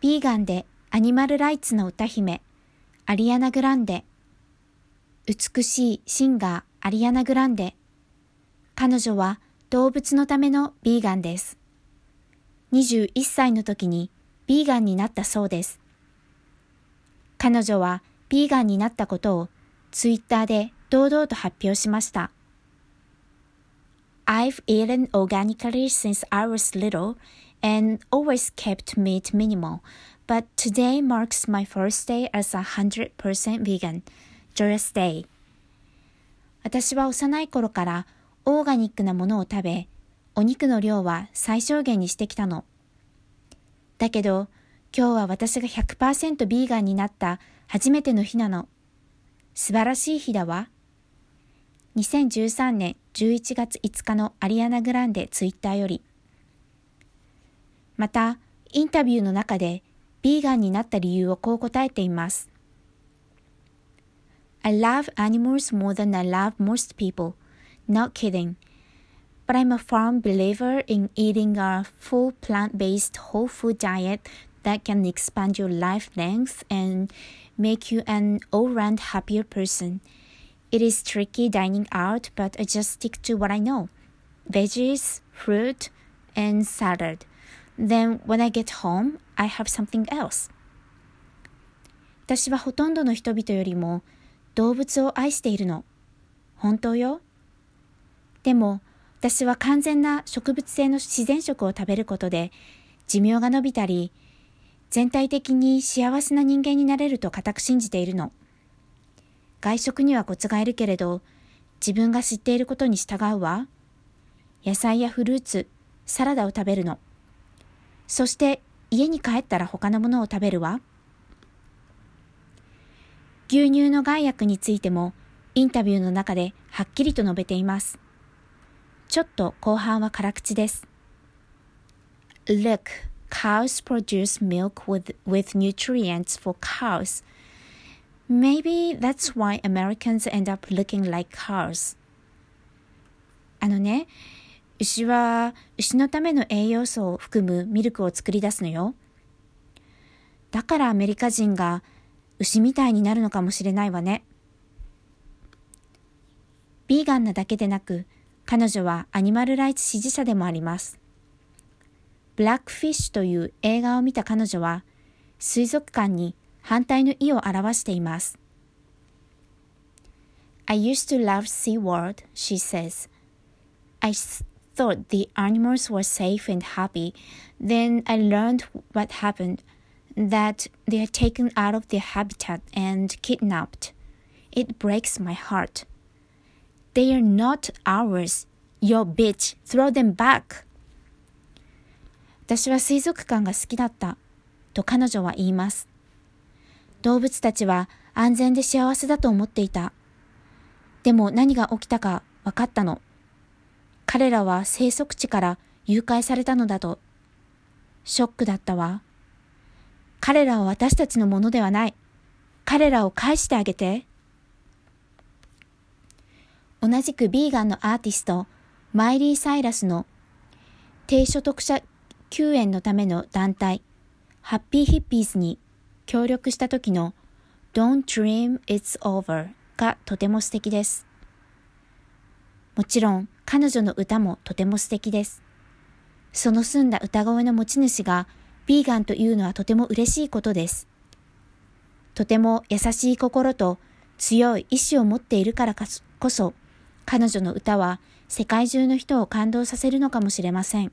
ビーガンでアニマルライツの歌姫、アリアナ・グランデ。美しいシンガー、アリアナ・グランデ。彼女は動物のためのビーガンです。21歳の時にビーガンになったそうです。彼女はビーガンになったことをツイッターで堂々と発表しました。I've eaten organically since I was little and always kept meat minimal, but today marks my first day as a 100% vegan. Joyous day. 私は幼い頃からオーガニックなものを食べ、お肉の量は最小限にしてきたの。だけど、今日は私が100%ビーガンになった初めての日なの。素晴らしい日だわ。2013年11月5日のアリアナ・グランデツイッターより。また、インタビューの中で、ビーガンになった理由をこう答えています。I love animals more than I love most people. Not kidding. But I'm a firm believer in eating a full plant-based whole food diet that can expand your life length and make you an all-round happier person. It is tricky dining out, but I just stick to what I know. Veggies, fruit, and salad. Then when I get home, I have something else. 私はほとんどの人々よりも動物を愛しているの。本当よ。でも私は完全な植物性の自然食を食べることで寿命が延びたり全体的に幸せな人間になれると固く信じているの。外食にはコツがいるけれど自分が知っていることに従うわ。野菜やフルーツ、サラダを食べるの。そして家に帰ったら他のものを食べるわ。牛乳の害悪についてもインタビューの中ではっきりと述べています。ちょっと後半は辛口です。Look, cows produce milk with, with nutrients for cows. Maybe that's why Americans end up looking like cows. あのね、牛は牛のための栄養素を含むミルクを作り出すのよ。だからアメリカ人が牛みたいになるのかもしれないわね。ビーガンなだけでなく、彼女はアニマルライツ支持者でもあります。ブラックフィッシュという映画を見た彼女は、水族館に反対の意を表しています。I used to love SeaWorld, she says. I thought the animals were safe and happy. Then I learned what happened that they are taken out of their habitat and kidnapped. It breaks my heart. They are not ours. Your bitch, throw them back. 私は水族館が好きだった。と彼女は言います。動物たちは安全で幸せだと思っていた。でも何が起きたか分かったの。彼らは生息地から誘拐されたのだと。ショックだったわ。彼らは私たちのものではない。彼らを返してあげて。同じくビーガンのアーティスト、マイリー・サイラスの低所得者救援のための団体、ハッピーヒッピーズに協力した時の Don't Dream It's Over がとても素敵です。もちろん彼女の歌もとても素敵です。その澄んだ歌声の持ち主がヴィーガンというのはとても嬉しいことです。とても優しい心と強い意志を持っているからこそ、彼女の歌は世界中の人を感動させるのかもしれません。